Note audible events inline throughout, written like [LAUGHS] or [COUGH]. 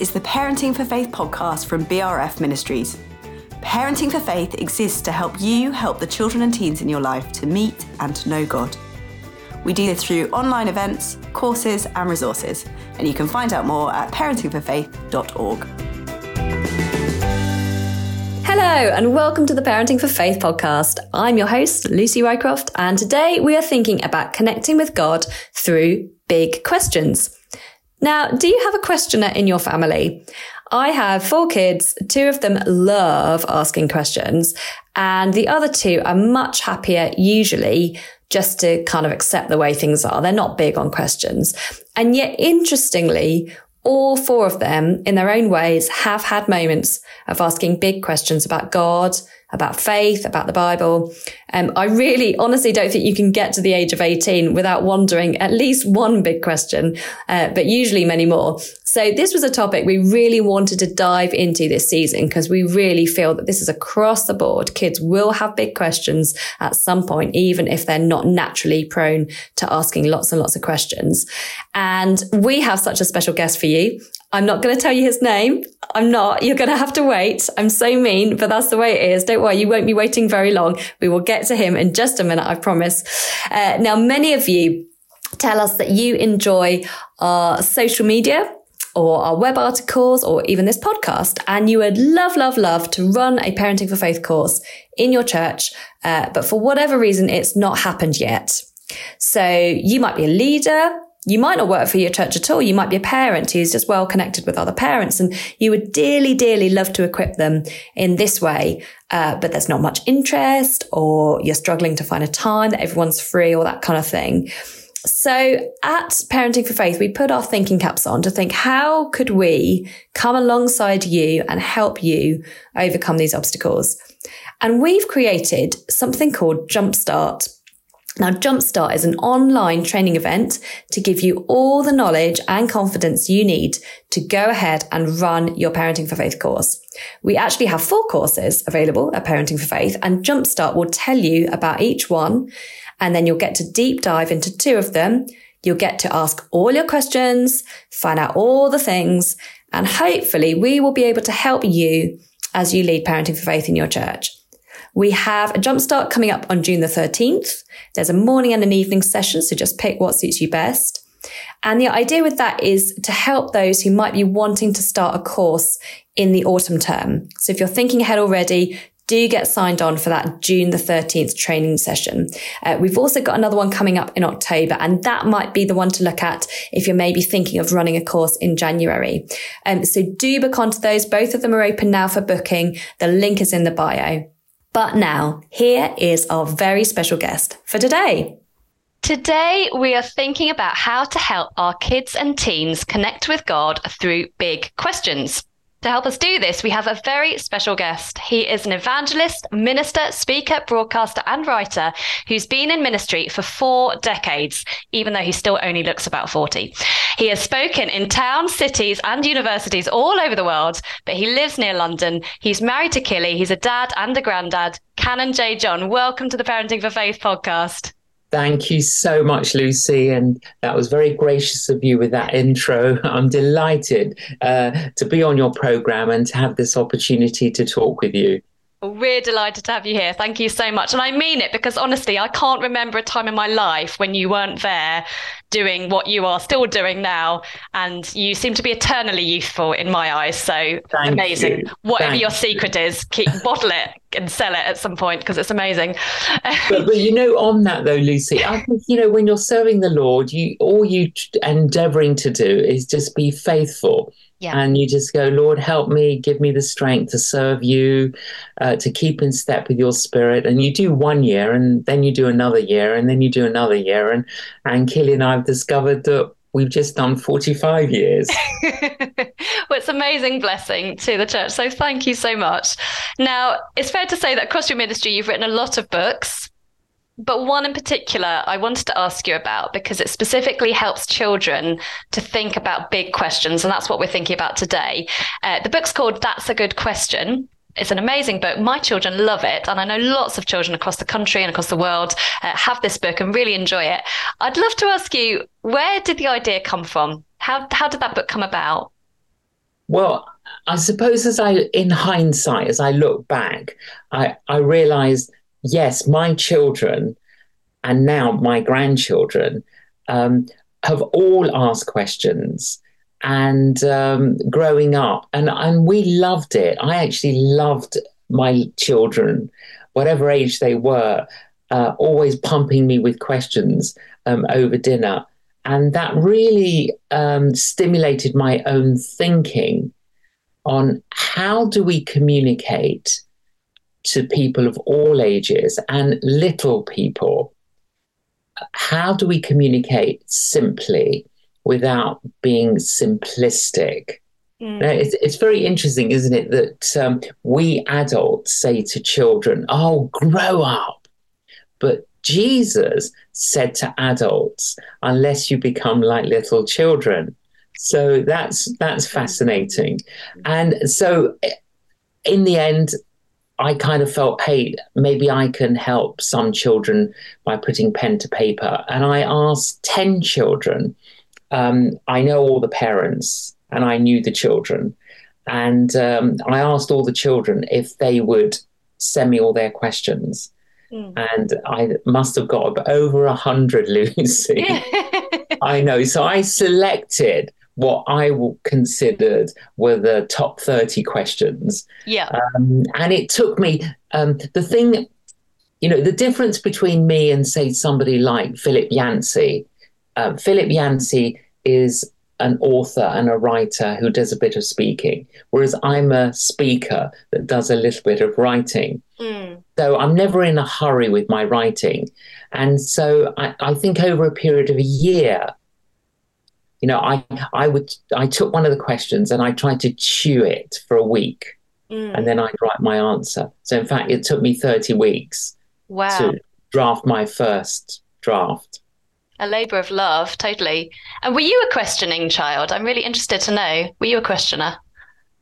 Is the Parenting for Faith podcast from BRF Ministries. Parenting for Faith exists to help you help the children and teens in your life to meet and to know God. We do this through online events, courses, and resources, and you can find out more at parentingforfaith.org. Hello, and welcome to the Parenting for Faith podcast. I'm your host, Lucy Rycroft, and today we are thinking about connecting with God through big questions. Now, do you have a questioner in your family? I have four kids. Two of them love asking questions and the other two are much happier usually just to kind of accept the way things are. They're not big on questions. And yet, interestingly, all four of them in their own ways have had moments of asking big questions about God, about faith, about the Bible. Um, I really honestly don't think you can get to the age of 18 without wondering at least one big question, uh, but usually many more. So this was a topic we really wanted to dive into this season because we really feel that this is across the board. Kids will have big questions at some point, even if they're not naturally prone to asking lots and lots of questions. And we have such a special guest for you. I'm not going to tell you his name. I'm not. You're going to have to wait. I'm so mean, but that's the way it is. Don't worry. You won't be waiting very long. We will get to him in just a minute. I promise. Uh, now, many of you tell us that you enjoy our social media or our web articles or even this podcast. And you would love, love, love to run a parenting for faith course in your church. Uh, but for whatever reason, it's not happened yet. So you might be a leader you might not work for your church at all. You might be a parent who's just well connected with other parents and you would dearly, dearly love to equip them in this way. Uh, but there's not much interest or you're struggling to find a time that everyone's free or that kind of thing. So at Parenting for Faith, we put our thinking caps on to think, how could we come alongside you and help you overcome these obstacles? And we've created something called Jumpstart. Now, Jumpstart is an online training event to give you all the knowledge and confidence you need to go ahead and run your Parenting for Faith course. We actually have four courses available at Parenting for Faith and Jumpstart will tell you about each one. And then you'll get to deep dive into two of them. You'll get to ask all your questions, find out all the things, and hopefully we will be able to help you as you lead Parenting for Faith in your church. We have a jumpstart coming up on June the 13th. There's a morning and an evening session, so just pick what suits you best. And the idea with that is to help those who might be wanting to start a course in the autumn term. So if you're thinking ahead already, do get signed on for that June the 13th training session. Uh, we've also got another one coming up in October, and that might be the one to look at if you're maybe thinking of running a course in January. Um, so do book onto those. Both of them are open now for booking. The link is in the bio. But now, here is our very special guest for today. Today, we are thinking about how to help our kids and teens connect with God through big questions. To help us do this, we have a very special guest. He is an evangelist, minister, speaker, broadcaster, and writer who's been in ministry for four decades, even though he still only looks about 40. He has spoken in towns, cities, and universities all over the world, but he lives near London. He's married to Killy. He's a dad and a granddad. Canon J. John, welcome to the Parenting for Faith podcast. Thank you so much, Lucy. And that was very gracious of you with that intro. [LAUGHS] I'm delighted uh, to be on your program and to have this opportunity to talk with you. We're delighted to have you here. Thank you so much. And I mean it because honestly, I can't remember a time in my life when you weren't there doing what you are still doing now. And you seem to be eternally youthful in my eyes. So Thank amazing. You. Whatever Thank your secret is, keep bottle it and sell it at some point because it's amazing. but, but, you know, on that though, Lucy, I think, you know, when you're serving the Lord, you all you endeavoring to do is just be faithful yeah. And you just go, Lord, help me, give me the strength to serve you, uh, to keep in step with your spirit. And you do one year, and then you do another year, and then you do another year. And and Killy and I have discovered that we've just done 45 years. [LAUGHS] well, it's amazing blessing to the church. So thank you so much. Now, it's fair to say that across your ministry, you've written a lot of books but one in particular I wanted to ask you about because it specifically helps children to think about big questions. And that's what we're thinking about today. Uh, the book's called That's a Good Question. It's an amazing book. My children love it. And I know lots of children across the country and across the world uh, have this book and really enjoy it. I'd love to ask you where did the idea come from? How, how did that book come about? Well, I suppose as I, in hindsight, as I look back, I, I realized, yes, my children and now my grandchildren um, have all asked questions and um, growing up and, and we loved it. I actually loved my children, whatever age they were, uh, always pumping me with questions um, over dinner. And that really um, stimulated my own thinking on how do we communicate to people of all ages and little people? How do we communicate simply without being simplistic? Mm. Now, it's, it's very interesting, isn't it, that um, we adults say to children, oh, grow up. But Jesus said to adults, unless you become like little children. So that's that's fascinating. And so in the end, I kind of felt, hey, maybe I can help some children by putting pen to paper. And I asked 10 children. Um, I know all the parents and I knew the children. And um, I asked all the children if they would send me all their questions. Mm. And I must have got over a hundred, [LAUGHS] Lucy. [LAUGHS] I know. So I selected what I considered were the top 30 questions. Yeah. Um, and it took me, um, the thing, you know, the difference between me and, say, somebody like Philip Yancey, uh, Philip Yancey is an author and a writer who does a bit of speaking, whereas I'm a speaker that does a little bit of writing. Mm. So I'm never in a hurry with my writing. And so I, I think over a period of a year, you know, I I would I took one of the questions and I tried to chew it for a week, mm. and then I'd write my answer. So in fact, it took me thirty weeks wow. to draft my first draft. A labour of love, totally. And were you a questioning child? I'm really interested to know. Were you a questioner?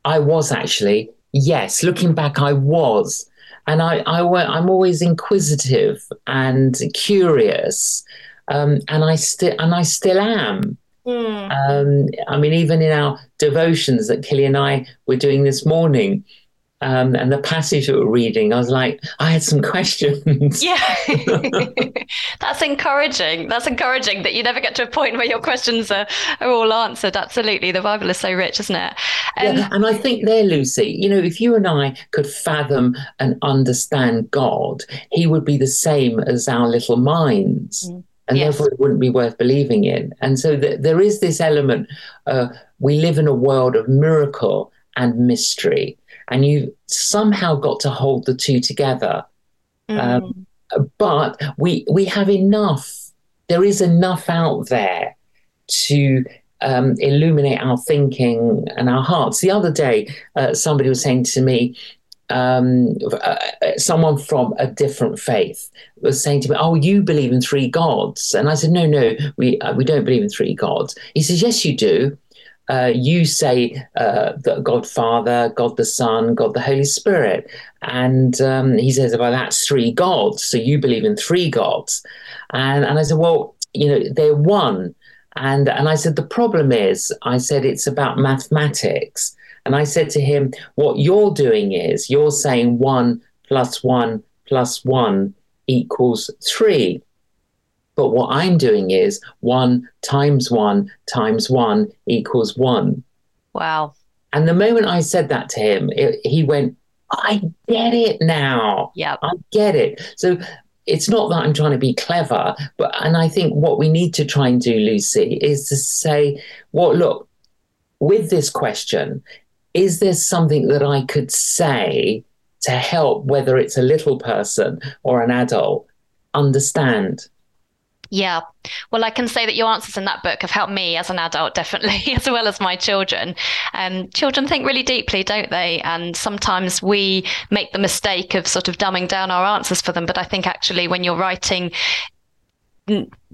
I was actually. Yes, looking back, I was, and I, I I'm always inquisitive and curious, um, and I still and I still am. Mm. Um, I mean, even in our devotions that Killy and I were doing this morning, um, and the passage that we're reading, I was like, I had some [LAUGHS] questions. Yeah, [LAUGHS] [LAUGHS] that's encouraging. That's encouraging that you never get to a point where your questions are, are all answered. Absolutely, the Bible is so rich, isn't it? And, yeah, and I think there, Lucy, you know, if you and I could fathom and understand God, He would be the same as our little minds. Mm and yes. therefore it wouldn't be worth believing in. And so th- there is this element. Uh, we live in a world of miracle and mystery, and you somehow got to hold the two together. Mm. Um, but we we have enough. There is enough out there to um, illuminate our thinking and our hearts. The other day, uh, somebody was saying to me, um, uh, someone from a different faith was saying to me, "Oh, you believe in three gods?" And I said, "No, no, we uh, we don't believe in three gods." He says, "Yes, you do. Uh, you say uh, God Father, God the Son, God the Holy Spirit." And um, he says, "Well, that's three gods. So you believe in three gods?" And and I said, "Well, you know, they're one." And and I said, "The problem is, I said it's about mathematics." And I said to him, What you're doing is you're saying one plus one plus one equals three. But what I'm doing is one times one times one equals one. Wow. And the moment I said that to him, it, he went, I get it now. Yeah. I get it. So it's not that I'm trying to be clever, but, and I think what we need to try and do, Lucy, is to say, well, look, with this question, is there something that I could say to help, whether it's a little person or an adult, understand? Yeah. Well, I can say that your answers in that book have helped me as an adult, [LAUGHS] definitely, as well as my children. Um, children think really deeply, don't they? And sometimes we make the mistake of sort of dumbing down our answers for them. But I think actually, when you're writing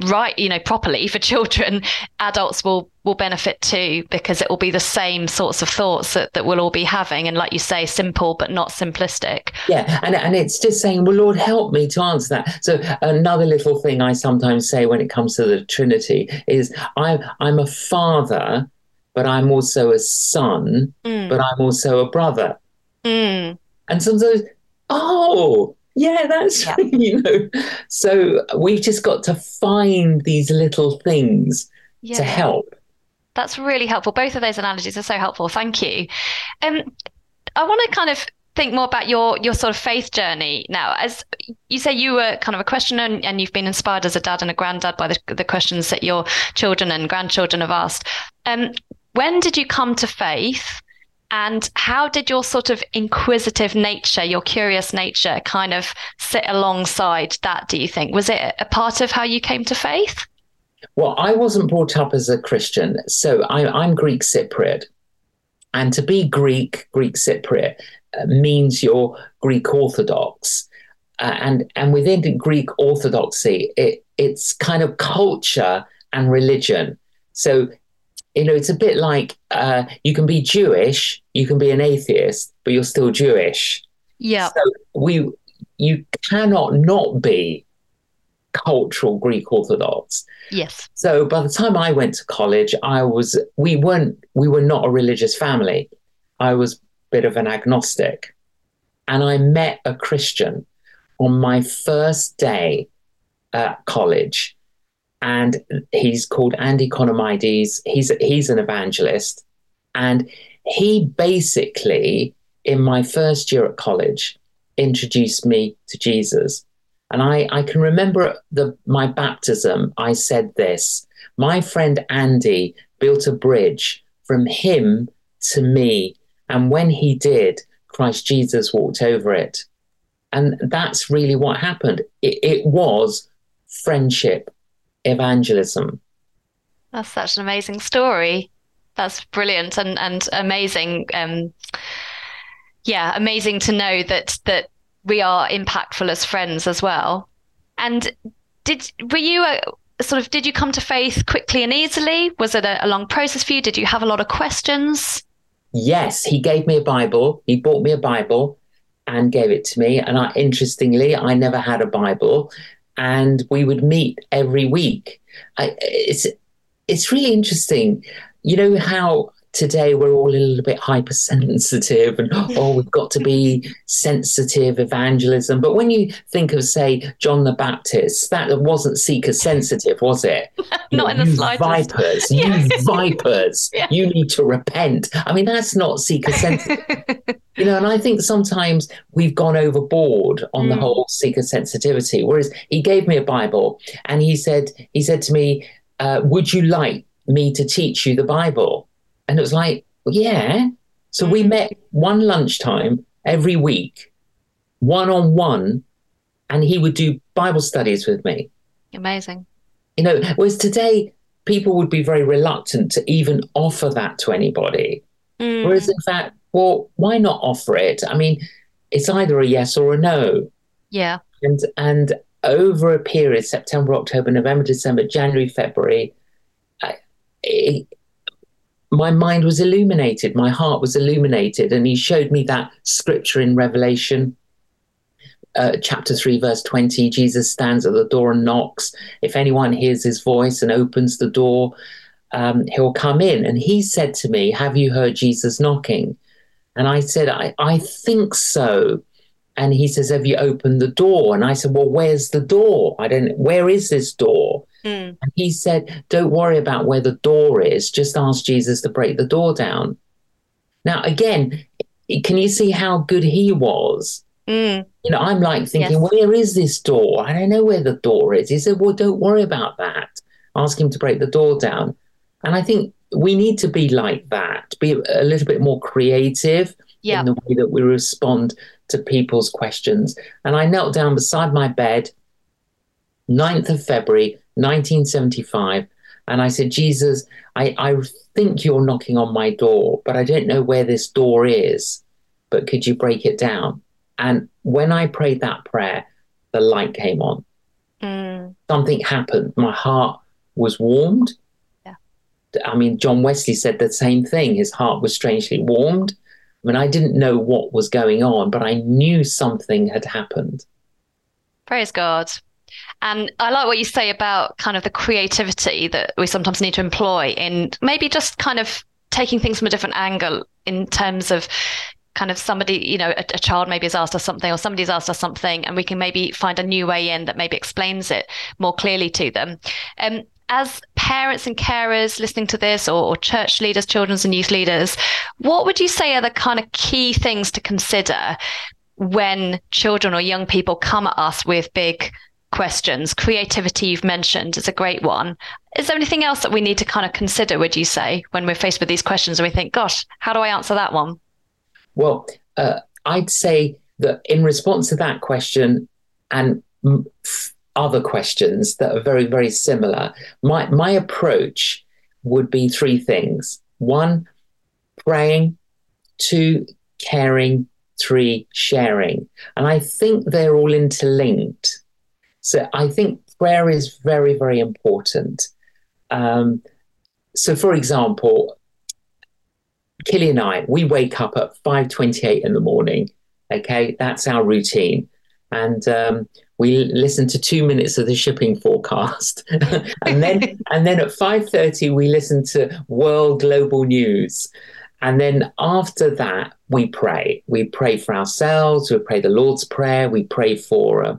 right you know properly for children [LAUGHS] adults will will benefit too because it will be the same sorts of thoughts that, that we'll all be having and like you say simple but not simplistic yeah and, and it's just saying well lord help me to answer that so another little thing i sometimes say when it comes to the trinity is i'm i'm a father but I'm also a son, mm. but I'm also a brother. Mm. And sometimes, oh, yeah, that's yeah. [LAUGHS] you know. So we've just got to find these little things yeah. to help. That's really helpful. Both of those analogies are so helpful. Thank you. Um, I want to kind of think more about your your sort of faith journey now. As you say, you were kind of a questioner, and, and you've been inspired as a dad and a granddad by the, the questions that your children and grandchildren have asked. Um, when did you come to faith? And how did your sort of inquisitive nature, your curious nature, kind of sit alongside that, do you think? Was it a part of how you came to faith? Well, I wasn't brought up as a Christian. So I, am Greek Cypriot. And to be Greek, Greek Cypriot, uh, means you're Greek Orthodox. Uh, and, and within Greek Orthodoxy, it, it's kind of culture and religion. So you know, it's a bit like uh, you can be Jewish, you can be an atheist, but you're still Jewish. Yeah. So we, you cannot not be cultural Greek Orthodox. Yes. So by the time I went to college, I was we weren't we were not a religious family. I was a bit of an agnostic. And I met a Christian on my first day at college and he's called Andy Economides. He's he's an evangelist, and he basically, in my first year at college, introduced me to Jesus. And I, I can remember the my baptism. I said this. My friend Andy built a bridge from him to me, and when he did, Christ Jesus walked over it. And that's really what happened. It, it was friendship evangelism. That's such an amazing story. That's brilliant and and amazing. Um, yeah, amazing to know that that we are impactful as friends as well. And did were you a, sort of did you come to faith quickly and easily? Was it a, a long process for you? Did you have a lot of questions? Yes, he gave me a Bible. He bought me a Bible and gave it to me. And I, interestingly, I never had a Bible and we would meet every week. I, it's it's really interesting. You know how today we're all a little bit hypersensitive and oh we've got to be sensitive evangelism. But when you think of say john the baptist that wasn't seeker sensitive was it? [LAUGHS] Not know, in the slightest. vipers you [LAUGHS] vipers. Yeah. you need to repent. I mean that's not seeker sensitive. [LAUGHS] You know and i think sometimes we've gone overboard on mm. the whole seeker sensitivity whereas he gave me a bible and he said he said to me uh, would you like me to teach you the bible and it was like, well, yeah. So we mm. met one lunchtime every week, one on one, and he would do Bible studies with me. Amazing. You know, whereas today, people would be very reluctant to even offer that to anybody. Mm. Whereas, in fact, well, why not offer it? I mean, it's either a yes or a no. Yeah. And and over a period, September, October, November, December, January, February, I, it, my mind was illuminated, my heart was illuminated, and he showed me that scripture in Revelation. Uh, chapter 3, verse 20 Jesus stands at the door and knocks. If anyone hears his voice and opens the door, um, he'll come in. And he said to me, Have you heard Jesus knocking? And I said, I, I think so. And he says, Have you opened the door? And I said, Well, where's the door? I don't, where is this door? Mm. And he said, Don't worry about where the door is, just ask Jesus to break the door down. Now, again, can you see how good he was? Mm. You know, I'm like thinking, yes. where is this door? I don't know where the door is. He said, Well, don't worry about that. Ask him to break the door down. And I think we need to be like that, be a little bit more creative in the way that we respond to people's questions. And I knelt down beside my bed, 9th of February, 1975. And I said, Jesus, I, I think you're knocking on my door, but I don't know where this door is. But could you break it down? And when I prayed that prayer, the light came on. Mm. Something happened. My heart was warmed. Yeah. I mean, John Wesley said the same thing. His heart was strangely warmed. I mean, I didn't know what was going on, but I knew something had happened. Praise God. And I like what you say about kind of the creativity that we sometimes need to employ in maybe just kind of taking things from a different angle in terms of kind of somebody, you know, a, a, child maybe has asked us something or somebody's asked us something, and we can maybe find a new way in that maybe explains it more clearly to them. Um, as parents and carers listening to this, or, or church leaders, children's and youth leaders, what would you say are the kind of key things to consider when children or young people come at us with big questions? Creativity, you've mentioned, is a great one. Is there anything else that we need to kind of consider, would you say, when we're faced with these questions and we think, gosh, how do I answer that one? Well, uh, I'd say that in response to that question and other questions that are very, very similar, my, my approach would be three things. One, praying. Two, caring. Three, sharing. And I think they're all interlinked. So I think prayer is very, very important. Um, so, for example, Killy and I, we wake up at 5.28 in the morning. Okay, that's our routine. And um, we listen to two minutes of the shipping forecast. [LAUGHS] and then and then at 5.30, we listen to world global news. And then after that, we pray. We pray for ourselves. We pray the Lord's Prayer. We pray for, uh,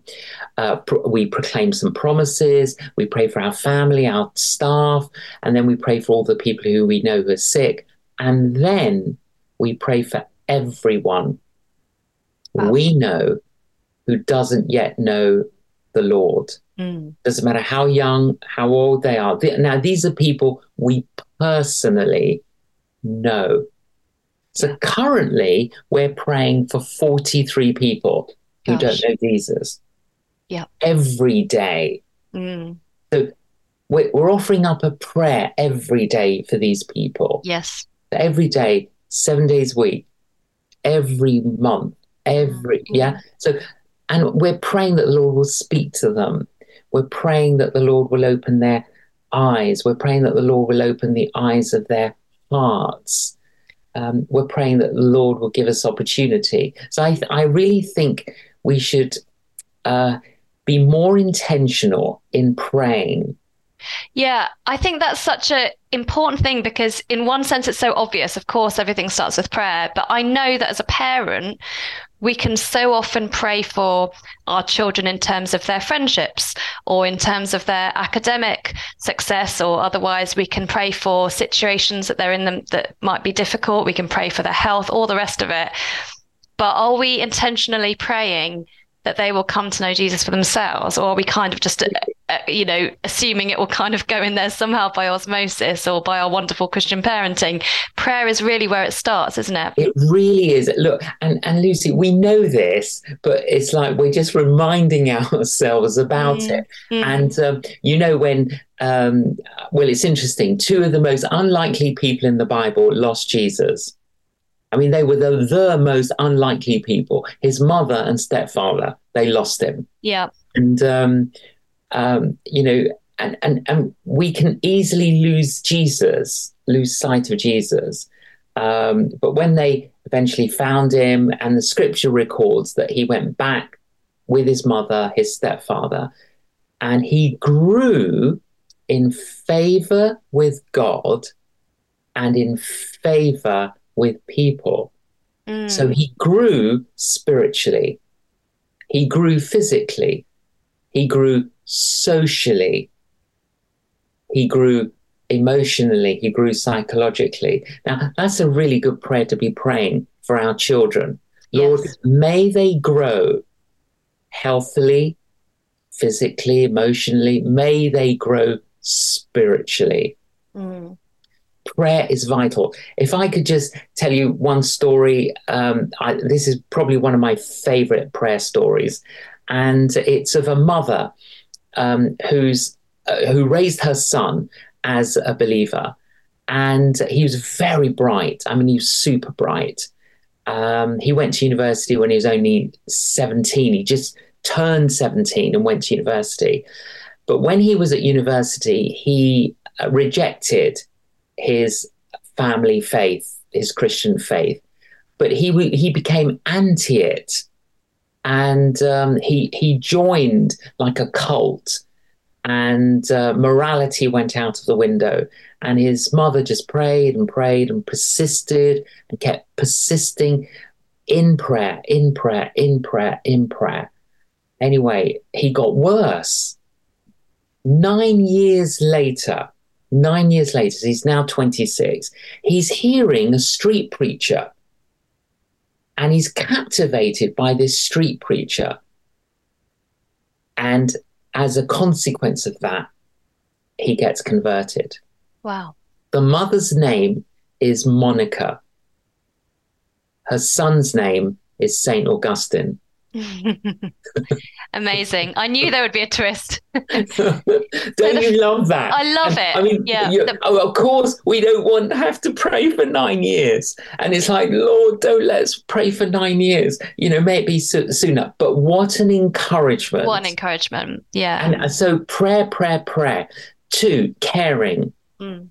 uh, pro- we proclaim some promises. We pray for our family, our staff, and then we pray for all the people who we know who are sick. And then we pray for everyone wow. we know who doesn't yet know the Lord. Mm. Doesn't matter how young, how old they are. Now, these are people we personally know. So currently, we're praying for 43 people who Gosh. don't know Jesus. Yeah. Every day. Mm. So we're, we're offering up a prayer every day for these people. Yes every day, seven days a week, every month, every, mm-hmm. yeah. So, and we're praying that the Lord will speak to them. We're praying that the Lord will open their eyes. We're praying that the Lord will open the eyes of their hearts. Um, we're praying that the Lord will give us opportunity. So I, th- I really think we should uh, be more intentional in praying yeah, I think that's such an important thing because, in one sense, it's so obvious. Of course, everything starts with prayer. But I know that as a parent, we can so often pray for our children in terms of their friendships or in terms of their academic success, or otherwise, we can pray for situations that they're in them that might be difficult. We can pray for their health, all the rest of it. But are we intentionally praying? that they will come to know Jesus for themselves, or are we kind of just, you know, assuming it will kind of go in there somehow by osmosis or by our wonderful Christian parenting? Prayer is really where it starts, isn't it? It really is. Look, and, and Lucy, we know this, but it's like we're just reminding [LAUGHS] ourselves about mm. it. Mm. And, um, you know, when um, well, it's interesting. Two of the most unlikely people in the Bible lost Jesus. I mean, they were the, the most unlikely people. His mother and stepfather, they lost him. Yeah. And, um, um, you know, and, and, and we can easily lose Jesus, lose sight of Jesus. Um, but when they eventually found him, and the scripture records that he went back with his mother, his stepfather, and he grew in favor with God and in favor with people. Mm. So he grew spiritually, he grew physically, he grew socially, he grew emotionally, he grew psychologically. Now, that's a really good prayer to be praying for our children. Yes. Lord, may they grow healthily, physically, emotionally, may they grow spiritually. Mm prayer is vital. If I could just tell you one story, um, I, this is probably one of my favorite prayer stories, and it's of a mother um, who's uh, who raised her son as a believer, and he was very bright. I mean, he was super bright. Um, he went to university when he was only seventeen. He just turned seventeen and went to university. But when he was at university, he uh, rejected his family faith, his Christian faith, but he he became anti it, and um, he he joined like a cult, and uh, morality went out of the window. And his mother just prayed and prayed and persisted and kept persisting in prayer, in prayer, in prayer, in prayer. Anyway, he got worse. Nine years later, nine years later, he's now 26, he's hearing a street preacher and he's captivated by this street preacher. And as a consequence of that, he gets converted. Wow. The mother's name is Monica. Her son's name is St. Augustine. [LAUGHS] Amazing. I knew there would be a twist. [LAUGHS] don't you love that? I love and, it. I mean, yeah. The... Oh, of course, we don't want to have to pray for nine years. And it's like, Lord, don't let's pray for nine years. You know, maybe so- sooner. But what an encouragement. What an encouragement. Yeah. And uh, so prayer, prayer, prayer. Two, caring. Mm.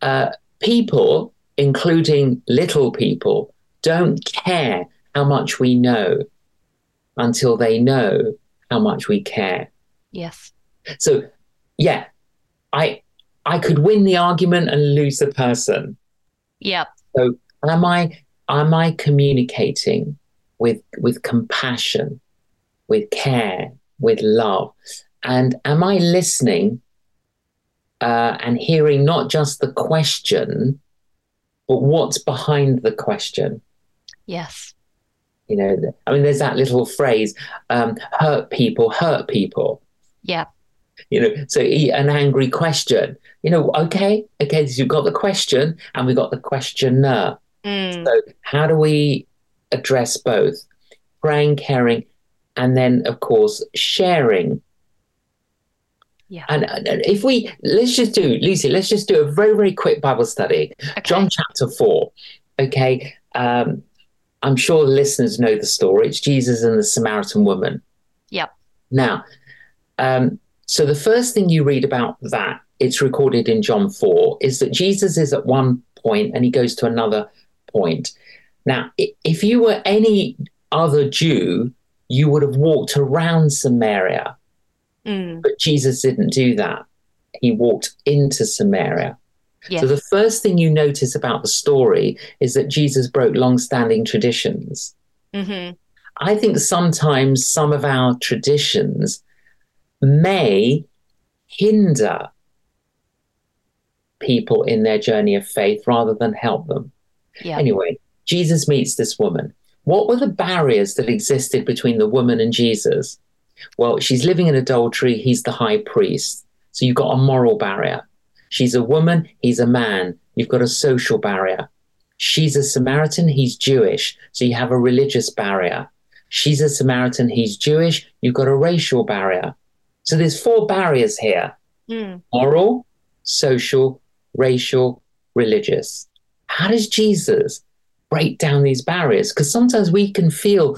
Uh, people, including little people, don't care how much we know until they know how much we care. Yes. So, yeah, I I could win the argument and lose the person. Yep. So, am I am I communicating with with compassion, with care, with love, and am I listening uh, and hearing not just the question, but what's behind the question? Yes. You know, I mean, there's that little phrase, um, hurt people, hurt people. Yeah. You know, so an angry question, you know, okay, okay, so you've got the question and we've got the questioner. Mm. So, how do we address both? Praying, caring, and then, of course, sharing. Yeah. And, and, if we let's just do Lucy, let's just do a very very quick Bible study. Okay. John chapter four. Okay. Um, I'm sure listeners know the story. It's Jesus and the Samaritan woman. Yep. Now, um, so the first thing you read about that, it's recorded in John 4, is that Jesus is at one point and he goes to another point. Now, if you were any other Jew, you would have walked around Samaria. Mm. But Jesus didn't do that. He walked into Samaria. Yes. So the first thing you notice about the story is that Jesus broke long-standing traditions. Mm-hmm. I think sometimes some of our traditions may hinder people in their journey of faith rather than help them. Yeah. Anyway, Jesus meets this woman. What were the barriers that existed between the woman and Jesus? Well, she's living in adultery, he's the high priest. So you've got a moral barrier. She's a woman, he's a man. You've got a social barrier. She's a Samaritan, he's Jewish. So you have a religious barrier. She's a Samaritan, he's Jewish. You've got a racial barrier. So there's four barriers here mm. moral, social, racial, religious. How does Jesus break down these barriers? Because sometimes we can feel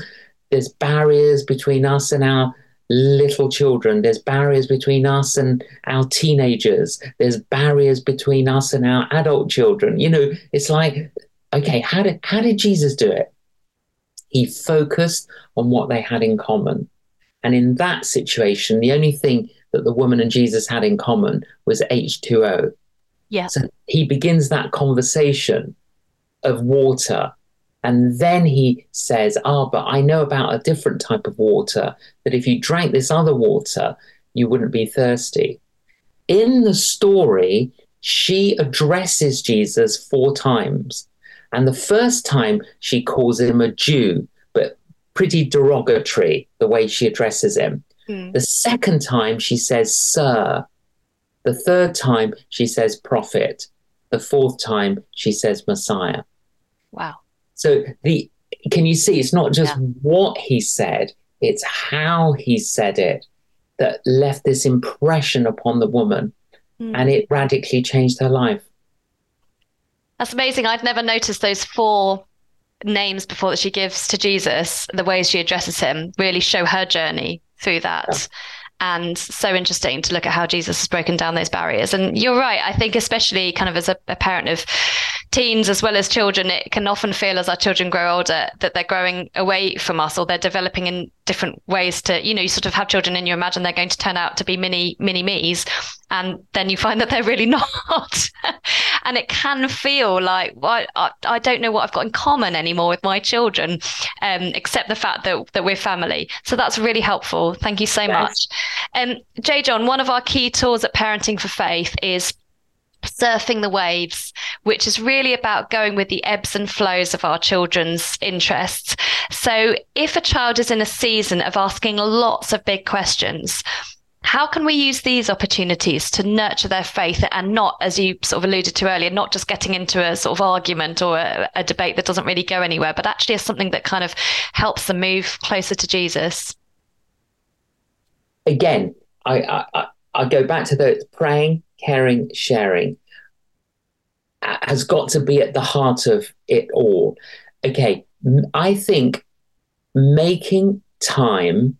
there's barriers between us and our little children. There's barriers between us and our teenagers. There's barriers between us and our adult children. You know, it's like, okay, how did how did Jesus do it? He focused on what they had in common. And in that situation, the only thing that the woman and Jesus had in common was H2O. Yeah. So he begins that conversation of water and then he says, Ah, oh, but I know about a different type of water that if you drank this other water, you wouldn't be thirsty. In the story, she addresses Jesus four times. And the first time she calls him a Jew, but pretty derogatory the way she addresses him. Mm. The second time she says, Sir. The third time she says, Prophet. The fourth time she says, Messiah. Wow. So the can you see it's not just yeah. what he said, it's how he said it that left this impression upon the woman mm. and it radically changed her life. That's amazing. I'd never noticed those four names before that she gives to Jesus, the ways she addresses him really show her journey through that. Yeah and so interesting to look at how Jesus has broken down those barriers. And you're right. I think, especially kind of as a, a parent of teens as well as children, it can often feel as our children grow older that they're growing away from us or they're developing in different ways to, you know, you sort of have children and you imagine they're going to turn out to be mini, mini me's. And then you find that they're really [LAUGHS] not. and it can feel like, well, I, I, don't know what I've got in common anymore with my children, um, except the fact that, that we're family. So that's really helpful. Thank you so yes. much. Um, J. John, one of our key tools at Parenting for Faith is surfing the waves, which is really about going with the ebbs and flows of our children's interests. So, if a child is in a season of asking lots of big questions, how can we use these opportunities to nurture their faith and not, as you sort of alluded to earlier, not just getting into a sort of argument or a, a debate that doesn't really go anywhere, but actually as something that kind of helps them move closer to Jesus? Again, I, I, I go back to the praying, caring, sharing has got to be at the heart of it all. Okay, I think making time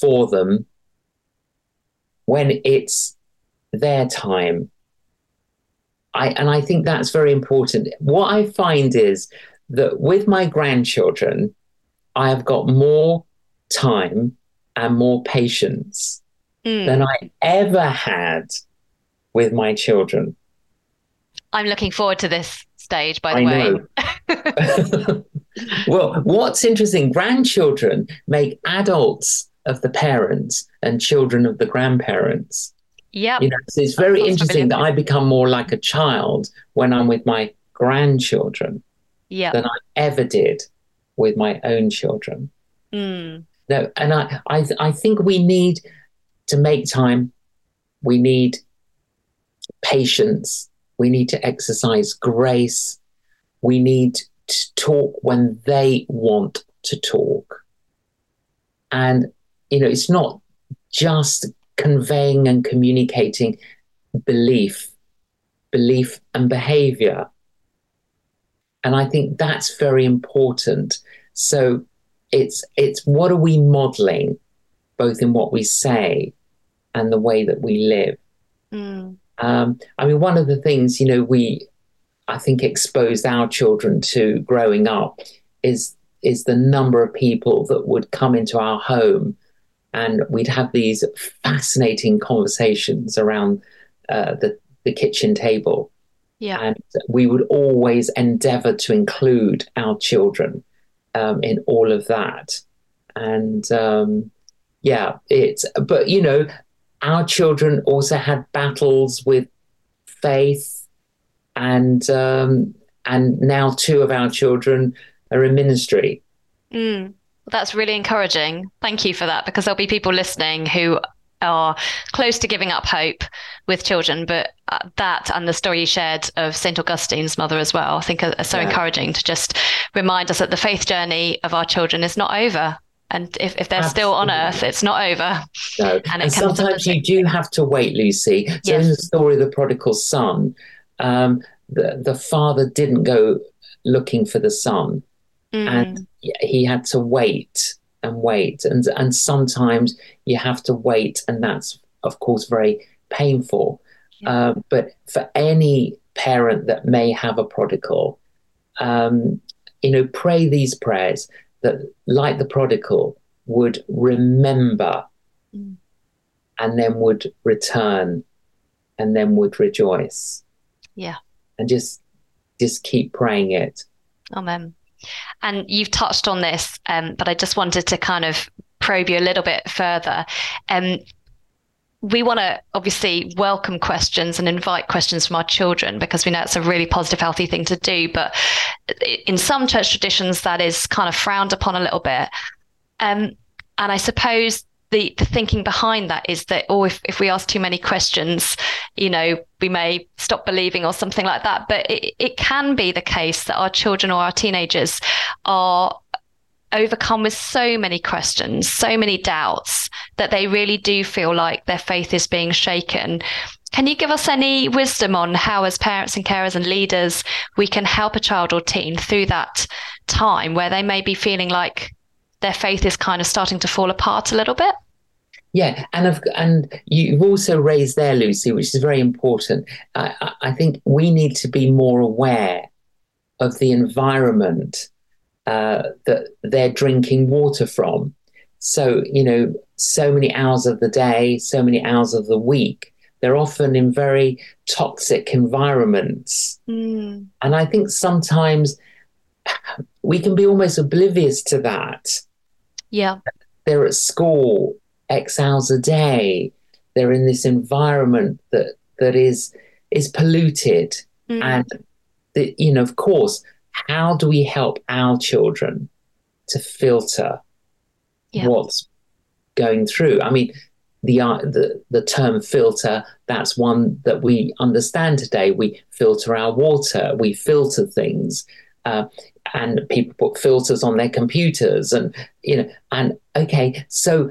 for them when it's their time. I, and I think that's very important. What I find is that with my grandchildren, I have got more time and more patience mm. than I ever had with my children. I'm looking forward to this stage, by the I way. [LAUGHS] well, what's interesting, grandchildren make adults of the parents and children of the grandparents. Yeah. You know, so it's very interesting that I become more like a child when I'm with my grandchildren yep. than I ever did with my own children. Mm. No, and I, I, I think we need to make time. We need patience we need to exercise grace. We need to talk when they want to talk. And, you know, it's not just conveying and communicating belief, belief and behavior. And I think that's very important. So it's it's what are we modeling, both in what we say and the way that we live. Mm. Um, I mean, one of the things, you know, we, I think, exposed our children to growing up is is the number of people that would come into our home and we'd have these fascinating conversations around uh, the, the kitchen table. Yeah. And we would always endeavor to include our children um, in all of that. And um, yeah, it's, but you know, our children also had battles with faith, and um, and now two of our children are in ministry. Mm, that's really encouraging. Thank you for that, because there'll be people listening who are close to giving up hope with children, but uh, that and the story you shared of St. Augustine's mother as well, I think are, are so yeah. encouraging to just remind us that the faith journey of our children is not over. And if, if they're Absolutely. still on Earth, it's not over. No. And, and sometimes you do have to wait, Lucy. So yes. in the story of the prodigal son, um, the, the father didn't go looking for the son. Mm. And he had to wait and wait. And, and sometimes you have to wait. And that's, of course, very painful. Yeah. Um, but for any parent that may have a prodigal, um, you know, pray these prayers that, like the prodigal, would remember mm. and then would return and then would rejoice. Yeah. And just just keep praying it. Amen. And you've touched on this, um, but I just wanted to kind of probe you a little bit further. Um, we want to obviously welcome questions and invite questions from our children because we know it's a really positive, healthy thing to do. But in some church traditions, that is kind of frowned upon a little bit. Um, and I suppose the, the thinking behind that is that, oh, if, if we ask too many questions, you know, we may stop believing or something like that. But it, it can be the case that our children or our teenagers are overcome with so many questions, so many doubts that they really do feel like their faith is being shaken. Can you give us any wisdom on how, as parents and carers and leaders, we can help a child or teen through that time where they may be feeling like their faith is kind of starting to fall apart a little bit? Yeah, and and you've also raised there, Lucy, which is very important. I, I think we need to be more aware of the environment uh, that they're drinking water from. So, you know, so many hours of the day, so many hours of the week, they're often in very toxic environments. Mm. And I think sometimes we can be almost oblivious to that. Yeah. They're at school X hours a day. They're in this environment that that is is polluted. Mm. And the, you know, of course, how do we help our children to filter yeah. what's going through? I mean, the, uh, the the term filter that's one that we understand today. We filter our water, we filter things, uh, and people put filters on their computers, and you know, and okay, so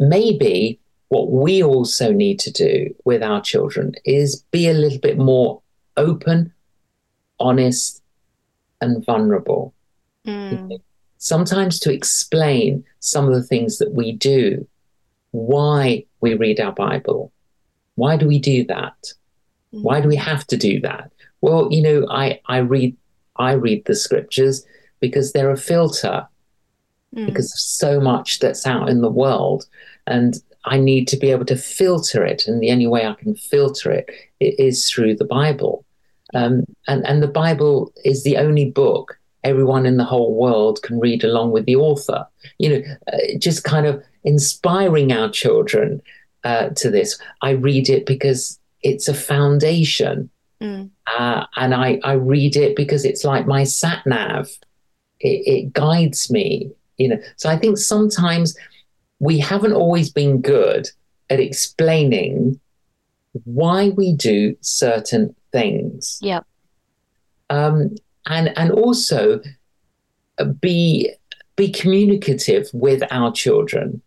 maybe what we also need to do with our children is be a little bit more open, honest, and vulnerable. Mm. Sometimes to explain some of the things that we do, why we read our Bible. Why do we do that? Mm. Why do we have to do that? Well, you know, I, I read I read the scriptures because they're a filter mm. because of so much that's out in the world. And I need to be able to filter it. And the only way I can filter it is through the Bible. Um, and, and the Bible is the only book everyone in the whole world can read along with the author. You know, uh, just kind of inspiring our children uh, to this. I read it because it's a foundation. Mm. Uh, and I, I read it because it's like my sat nav. It, it guides me, you know. So I think sometimes we haven't always been good at explaining why we do certain things. Yeah. Um, and and also uh, be be communicative with our children.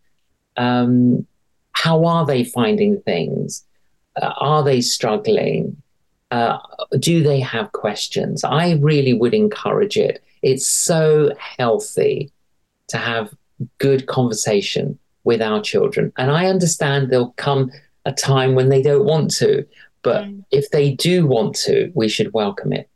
Um, how are they finding things? Uh, are they struggling? Uh, do they have questions? I really would encourage it. It's so healthy to have good conversation with our children. And I understand there'll come a time when they don't want to. But mm. if they do want to, we should welcome it.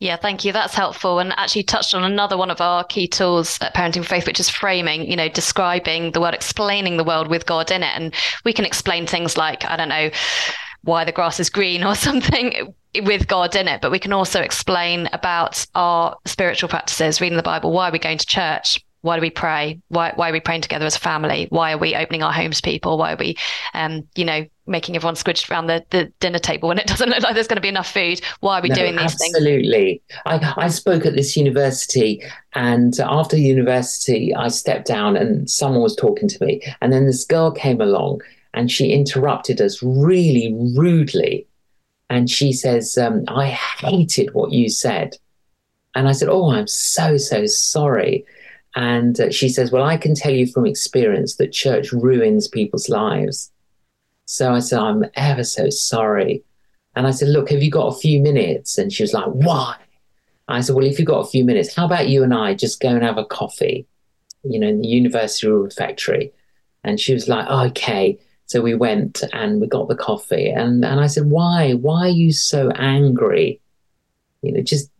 Yeah, thank you. That's helpful. And actually touched on another one of our key tools at Parenting for Faith, which is framing, you know, describing the world, explaining the world with God in it. And we can explain things like, I don't know, why the grass is green or [LAUGHS] something with God in it, but we can also explain about our spiritual practices, reading the Bible, why are we going to church, why do we pray? Why, why are we praying together as a family? Why are we opening our homes to people? Why are we, um, you know, making everyone squished around the, the dinner table when it [LAUGHS] doesn't look like there's going to be enough food? Why are we no, doing these absolutely. things? Absolutely. I, I spoke at this university, and after university, I stepped down and someone was talking to me. And then this girl came along and she interrupted us really rudely. And she says, um, I hated what you said. And I said, Oh, I'm so, so sorry. And uh, she says, Well, I can tell you from experience that church ruins people's lives. So I said, I'm ever so sorry. And I said, Look, have you got a few minutes? And she was like, Why? I said, Well, if you've got a few minutes, how about you and I just go and have a coffee, you know, in the university refectory? And she was like, Okay. So we went and we got the coffee. And, and I said, Why? Why are you so angry? You know, just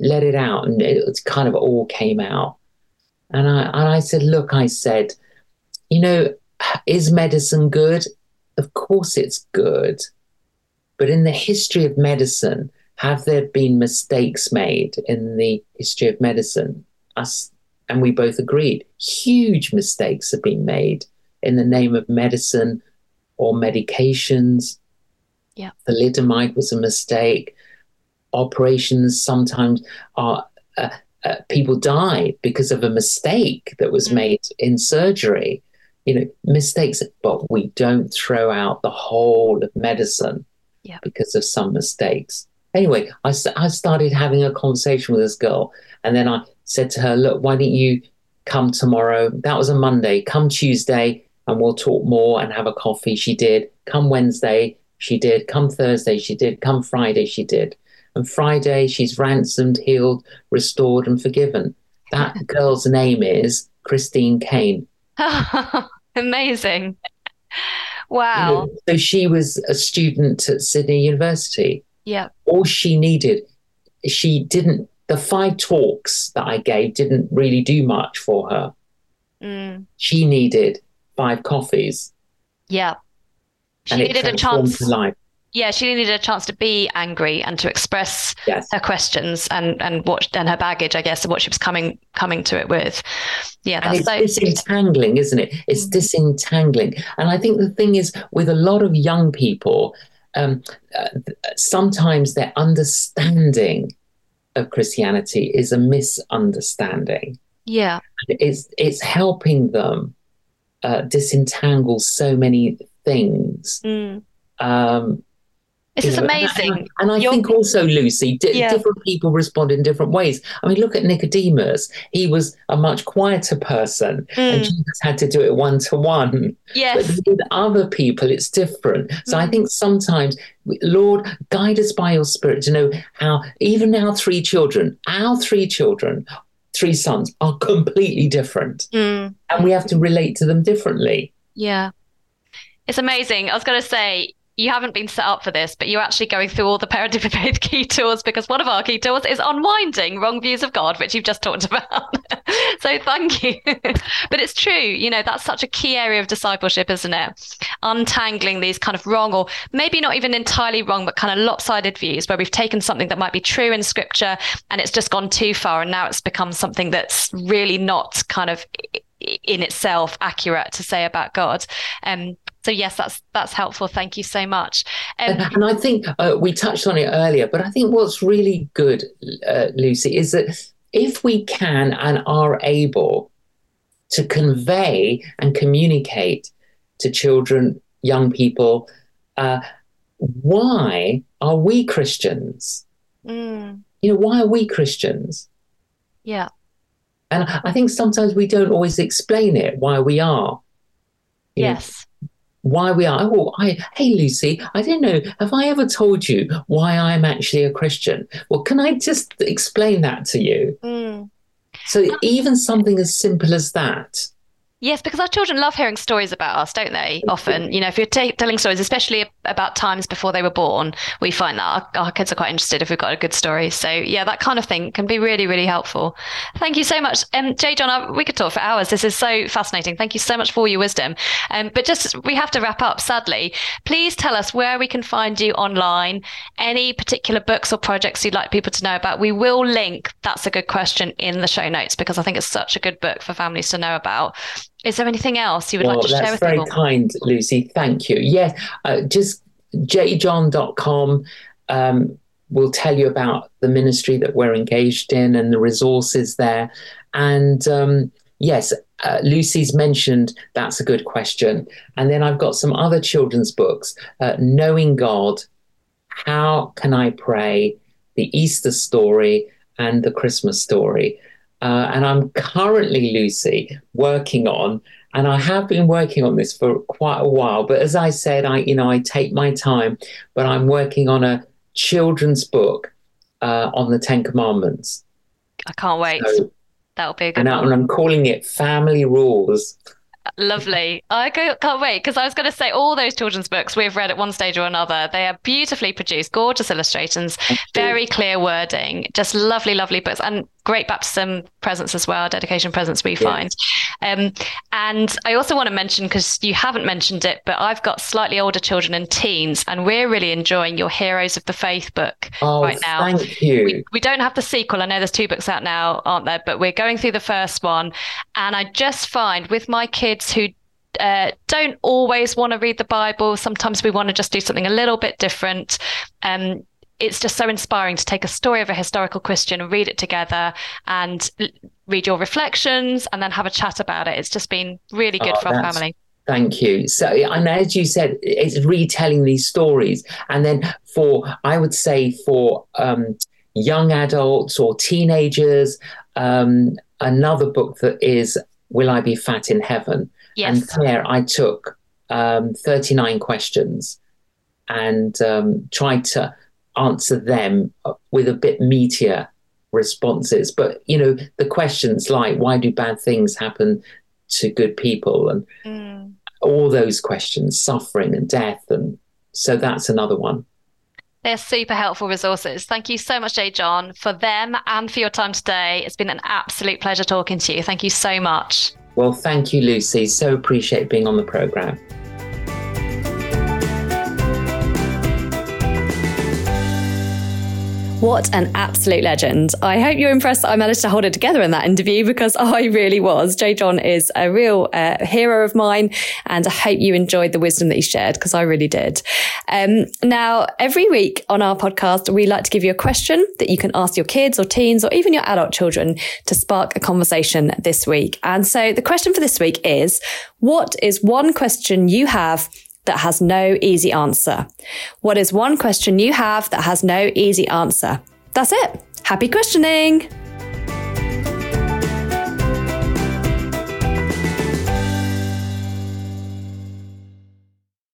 let it out. And it, it kind of all came out. And I, and I said, Look, I said, you know, is medicine good? Of course it's good. But in the history of medicine, have there been mistakes made in the history of medicine? Us, and we both agreed, huge mistakes have been made in the name of medicine or medications. Yeah. Thalidomide was a mistake. Operations sometimes are uh, uh, people die because of a mistake that was mm. made in surgery. You know, mistakes, but we don't throw out the whole of medicine yeah. because of some mistakes. Anyway, I, I started having a conversation with this girl, and then I said to her, Look, why don't you come tomorrow? That was a Monday. Come Tuesday, and we'll talk more and have a coffee. She did. Come Wednesday, she did. Come Thursday, she did. Come Friday, she did. And Friday, she's ransomed, healed, restored, and forgiven. That [LAUGHS] girl's name is Christine Caine. [LAUGHS] Amazing. Wow. So she was a student at Sydney University. Yeah. All she needed, she didn't, the five talks that I gave didn't really do much for her. Mm. She needed five coffees. Yeah. She needed a chance. Life yeah, she needed a chance to be angry and to express yes. her questions and and what and her baggage, I guess, and what she was coming coming to it with. Yeah, that's and it's so disentangling, isn't it? It's mm. disentangling, and I think the thing is with a lot of young people, um, uh, sometimes their understanding of Christianity is a misunderstanding. Yeah, it's it's helping them uh, disentangle so many things. Mm. Um, this is amazing. And, and I think also, Lucy, d- yeah. different people respond in different ways. I mean, look at Nicodemus. He was a much quieter person, mm. and Jesus had to do it one to one. Yes. But with other people, it's different. So mm. I think sometimes, Lord, guide us by your Spirit to know how, even our three children, our three children, three sons, are completely different. Mm. And we have to relate to them differently. Yeah. It's amazing. I was going to say, you haven't been set up for this, but you're actually going through all the parenting faith key tools because one of our key tools is unwinding wrong views of God, which you've just talked [LAUGHS] about. so thank you. [LAUGHS] but it's true, you know, that's such a key area of discipleship, isn't it? Untangling these kind of wrong or maybe not even entirely wrong, but kind of lopsided views where we've taken something that might be true in scripture and it's just gone too far and now it's become something that's really not kind of in itself accurate to say about God. Um, so yes, that's that's helpful. Thank you so much. Um, and, and, I think uh, we touched on it earlier, but I think what's really good, uh, Lucy, is that if we can and are able to convey and communicate to children, young people, uh, why are we Christians? Mm. You know, why are we Christians? Yeah. And I think sometimes we don't always explain it why we are. Yes why we are. Oh, I, hey, Lucy, I don't know. Have I ever told you why I'm actually a Christian? Well, can I just explain that to you? Mm. So, even something as simple as that Yes, because our children love hearing stories about us, don't they? Often, you know, if you're t- telling stories, especially about times before they were born, we find that our, our, kids are quite interested if we've got a good story. So, yeah, that kind of thing can be really, really helpful. Thank you so much. Um, J. John, we could talk for hours. This is so fascinating. Thank you so much for your wisdom. Um, but just, we have to wrap up, sadly. Please tell us where we can find you online, any particular books or projects you'd like people to know about. We will link That's a Good Question in the show notes because I think it's such a good book for families to know about. Is there anything else you would well, like to share with people? That's very kind, Lucy. Thank you. Yes, uh, just jjohn.com um, will tell you about the ministry that we're engaged in and the resources there. And um, yes, uh, Lucy's mentioned that's a good question. And then I've got some other children's books uh, Knowing God, How Can I Pray, The Easter Story, and The Christmas Story. Uh, and I'm currently, Lucy, working on, and I have been working on this for quite a while. But as I said, I, you know, I take my time, but I'm working on a children's book uh, on the Ten Commandments. I can't wait. So, That'll be a good and, one. and I'm calling it Family Rules. Lovely. I can't wait because I was going to say all those children's books we've read at one stage or another. They are beautifully produced, gorgeous illustrations, very clear wording, just lovely, lovely books. And great baptism presents as well, dedication presents we find. Um, and I also want to mention, because you haven't mentioned it, but I've got slightly older children and teens, and we're really enjoying your Heroes of the Faith book oh, right now. Thank you. We, we don't have the sequel. I know there's two books out now, aren't there? But we're going through the first one. And I just find with my kids who uh, don't always want to read the Bible. Sometimes we want to just do something a little bit different. Um, it's just so inspiring to take a story of a historical Christian, and read it together, and read your reflections, and then have a chat about it. It's just been really good oh, for our family. Thank you. So, and as you said, it's retelling these stories, and then for I would say for um, young adults or teenagers, um, another book that is "Will I Be Fat in Heaven?" Yes. And there, I took um, 39 questions and um, tried to answer them with a bit meatier responses. But, you know, the questions like, why do bad things happen to good people and mm. all those questions, suffering and death. And so that's another one. They're super helpful resources. Thank you so much, J. John, for them and for your time today. It's been an absolute pleasure talking to you. Thank you so much. Well, thank you, Lucy. So appreciate being on the programme. What an absolute legend. I hope you're impressed that I managed to hold it together in that interview because [LAUGHS] I really was. J. John is a real uh, hero of mine and I hope you enjoyed the wisdom that he shared because I really did. Um, now, every week on our podcast, we like to give you a question that you can ask your kids or teens or even your adult children to spark a conversation this week. And so the question for this week is, what is one question you have that has no easy answer? What is one question you have that has no easy answer? That's it. Happy questioning!